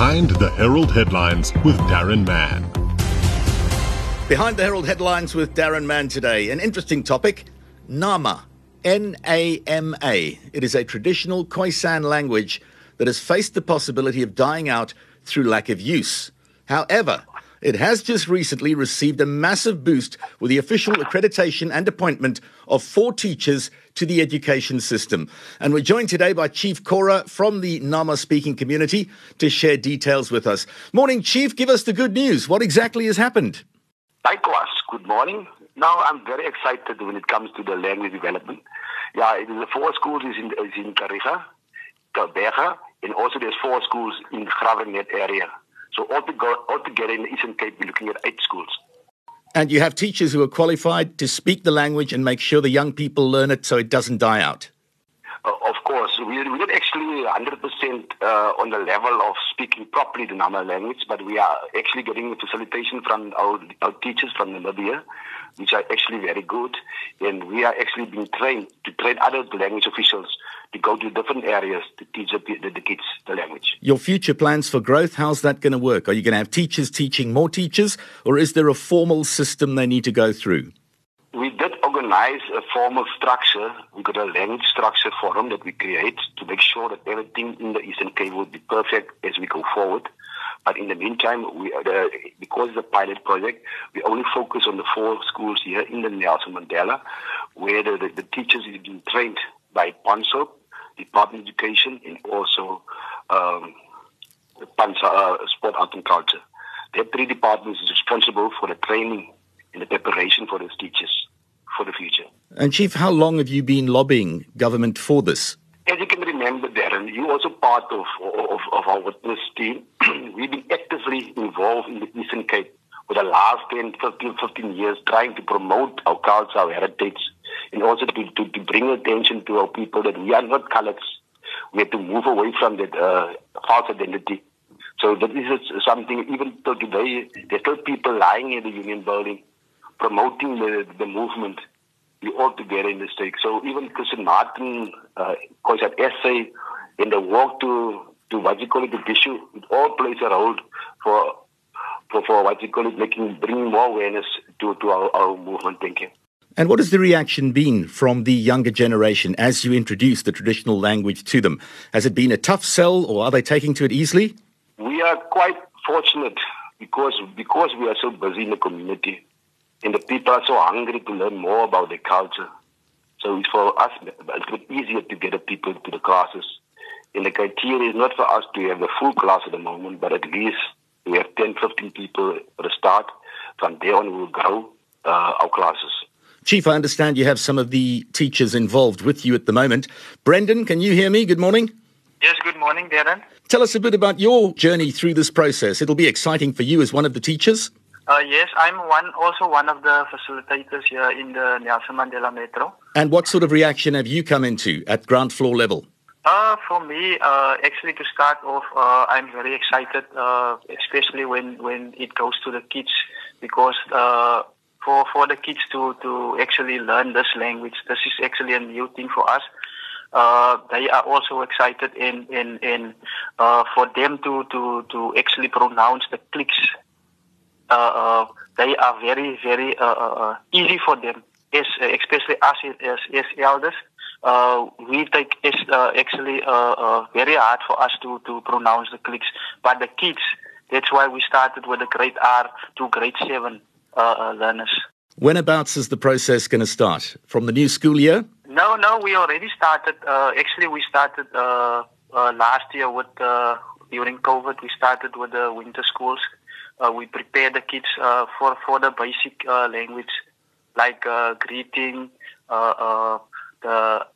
Behind the Herald Headlines with Darren Mann. Behind the Herald Headlines with Darren Mann today. An interesting topic Nama. N A M A. It is a traditional Khoisan language that has faced the possibility of dying out through lack of use. However, it has just recently received a massive boost with the official accreditation and appointment of four teachers to the education system. And we're joined today by Chief Cora from the Nama speaking community to share details with us. Morning, Chief. Give us the good news. What exactly has happened? Likewise, good morning. Now I'm very excited when it comes to the language development. Yeah, it is the four schools is in is in and also there's four schools in the Graaff-Reinet area. So altogether, in the Eastern Cape, we're looking at eight schools. And you have teachers who are qualified to speak the language and make sure the young people learn it so it doesn't die out. Uh, of course, we, we're not actually 100% uh, on the level of speaking properly the Nama language, but we are actually getting facilitation from our, our teachers from Namibia, which are actually very good. And we are actually being trained to train other language officials to go to different areas to teach the, the, the kids the language. Your future plans for growth, how's that going to work? Are you going to have teachers teaching more teachers, or is there a formal system they need to go through? We did organize a formal structure. We got a language structure forum that we create to make sure that everything in the Eastern Cape would be perfect as we go forward. But in the meantime, we uh, because it's a pilot project, we only focus on the four schools here in the Nelson Mandela, where the, the, the teachers have been trained by PanSALB, Department of Education, and also um, Pansa, uh, Sport, Art and Culture. The three departments is responsible for the training and the preparation for those teachers for the future. And Chief, how long have you been lobbying government for this? As you can remember, Darren, you also part of, of, of our witness team. We've been actively involved in the Eastern Cape for the last 10, 15, 15 years, trying to promote our culture, our heritage, and also to, to, to bring attention to our people that we are not colours. We have to move away from that uh, false identity. So that is something, even till today, there's still people lying in the union building, promoting the, the movement. We all together in the stake. So even Christian Martin, uh, that essay, in the walk to, to what you call it, the issue, it all plays a role for, for, for what you call it, making, bringing more awareness to, to our, our movement. Thank you. And what has the reaction been from the younger generation as you introduce the traditional language to them? Has it been a tough sell or are they taking to it easily? We are quite fortunate because because we are so busy in the community and the people are so hungry to learn more about their culture. So it's for us a bit easier to get the people to the classes. And the criteria is not for us to have the full class at the moment, but at least we have 10, 15 people at the start. From there on, we will grow uh, our classes. Chief, I understand you have some of the teachers involved with you at the moment. Brendan, can you hear me? Good morning. Yes, good morning, Darren. Tell us a bit about your journey through this process. It'll be exciting for you as one of the teachers. Uh, yes, I'm one also one of the facilitators here in the Nelson Mandela Metro. And what sort of reaction have you come into at ground floor level? Uh, for me, uh, actually, to start off, uh, I'm very excited, uh, especially when, when it goes to the kids, because uh, for for the kids to to actually learn this language. This is actually a new thing for us. Uh, they are also excited in in in uh, for them to to to actually pronounce the clicks. Uh, uh they are very very uh, uh, easy for them, as, especially us as as elders. we take it's actually very hard for us to to pronounce the clicks, but the kids. That's why we started with the grade R to grade seven uh, uh, learners. Whenabouts is the process going to start? From the new school year? No, no, we already started. Uh, actually, we started uh, uh, last year with uh, during COVID. We started with the winter schools. we prepared the kids for for the basic language, like greeting, the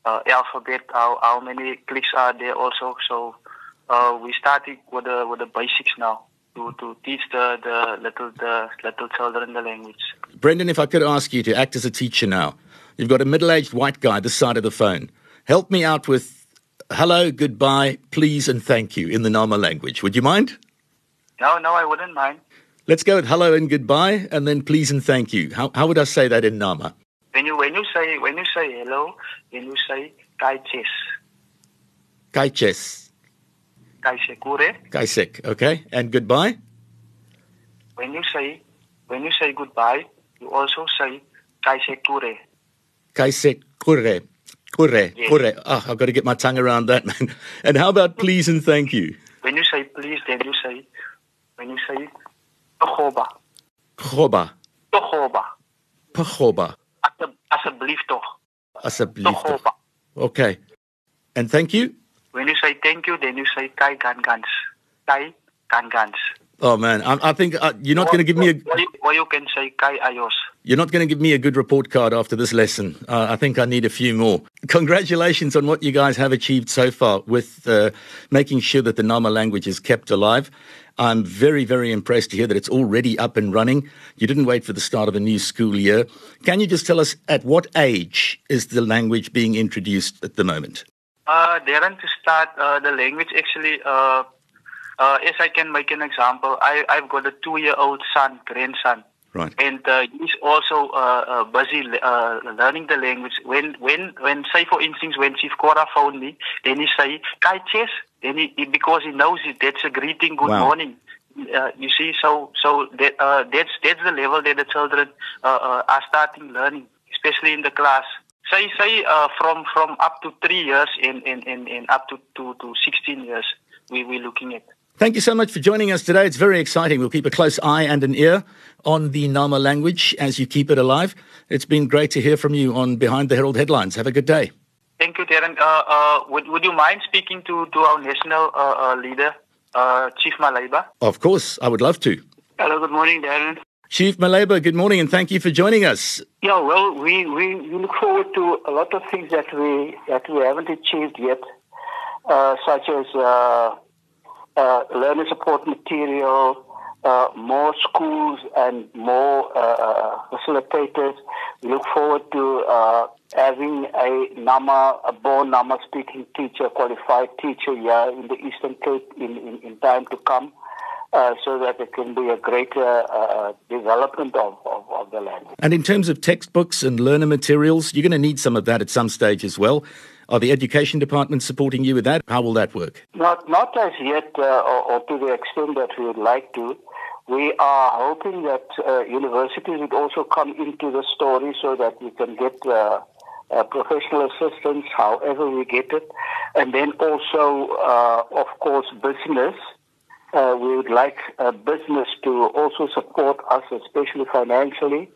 alphabet. How how many clicks are there also? So uh, we started with the with the basics now to, to teach the, the little the little children the language. Brendan, if I could ask you to act as a teacher now, you've got a middle-aged white guy this side of the phone. Help me out with hello, goodbye, please, and thank you in the Nama language. Would you mind? No, no, I wouldn't mind. Let's go with hello and goodbye, and then please and thank you. How, how would I say that in Nama? When you when you say when you say hello, when you say kaiches. Kaiches. Kaisekure. Kaisek, okay. And goodbye? When you say when you say goodbye, you also say kaisekure. Kaisek kure. Kure. Yes. Kure. Ah, I've got to get my tongue around that, man. And how about please and thank you? When you say please, then you say when you say tohoba. Khoba. Tohoba. Pachoba. Asab- Asseblief toch. Asseblief. Tohoba. Okay. And thank you? When you say thank you, then you say kai gan gans. Kai gan gans. Oh man, I, I think uh, you're not going to give me a Or you, or you can say kai ayos. you're not going to give me a good report card after this lesson. Uh, I think I need a few more. Congratulations on what you guys have achieved so far with uh, making sure that the Nama language is kept alive. I'm very, very impressed to hear that it's already up and running. You didn't wait for the start of a new school year. Can you just tell us at what age is the language being introduced at the moment? Uh, Darren, to start, uh, the language actually, uh, uh, as I can make an example, I, I've got a two-year-old son, grandson, Right. and uh, he's also uh, uh, busy uh, learning the language. When, when, when, say for instance, when Chief Cora phoned me, then he say, "Kai chess," then he, he- because he knows it, that's a greeting, good Wow. morning. Uh, you see, so so that, uh, that's that's the level that the children uh, uh, are starting learning, especially in the class. Say say uh, from from up to three years and, and, and, and up to, to, to sixteen years, we we're looking at. Thank you so much for joining us today. It's very exciting. We'll keep a close eye and an ear on the Nama language as you keep it alive. It's been great to hear from you on Behind the Herald Headlines. Have a good day. Thank you, Darren. Uh, uh, would would you mind speaking to, to our national uh, uh, leader, uh, Chief Malaiba? Of course, I would love to. Hello, good morning, Darren. Chief Maleba, good morning and thank you for joining us. Yeah, well, we, we, look forward to a lot of things that we that we haven't achieved yet, uh, such as uh, uh, learner support material, uh, more schools and more uh, uh, facilitators. We look forward to having a Nama, a born Nama speaking teacher, qualified teacher here in the Eastern Cape in, in, in time to come. Uh, so that it can be a greater uh, development of, of, of the language. And in terms of textbooks and learner materials, you're going to need some of that at some stage as well. Are the education departments supporting you with that? How will that work? Not not as yet, uh, or, or to the extent that we would like to. We are hoping that uh, universities would also come into the story so that we can get uh, uh, professional assistance, however we get it, and then also, uh, of course, business. Uh, we would like uh, business to also support us, especially financially,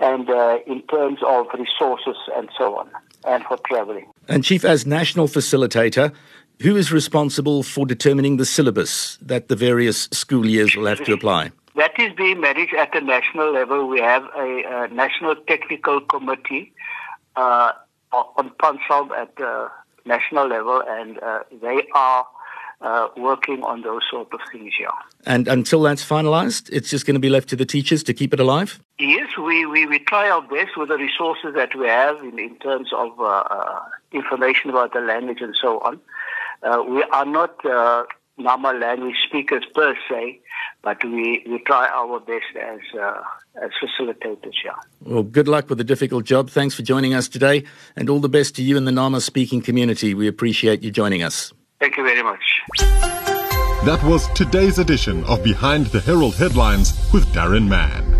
and uh, in terms of resources and so on, and for traveling. And Chief, as national facilitator, who is responsible for determining the syllabus that the various school years will have to apply? That is being managed at the national level. We have a, uh national technical committee uh, on PanSALB at the national level, and uh, they are uh, working on those sort of things here. And until that's finalized, it's just going to be left to the teachers to keep it alive? Yes, we, we, we try our best with the resources that we have in, in terms of uh, uh, information about the language and so on. Uh, we are not uh, Nama language speakers per se, but we, we try our best as, uh, as facilitators here. Well, good luck with the difficult job. Thanks for joining us today, and all the best to you and the Nama speaking community. We appreciate you joining us. Thank you very much. That was today's edition of Behind the Herald Headlines with Darren Mann.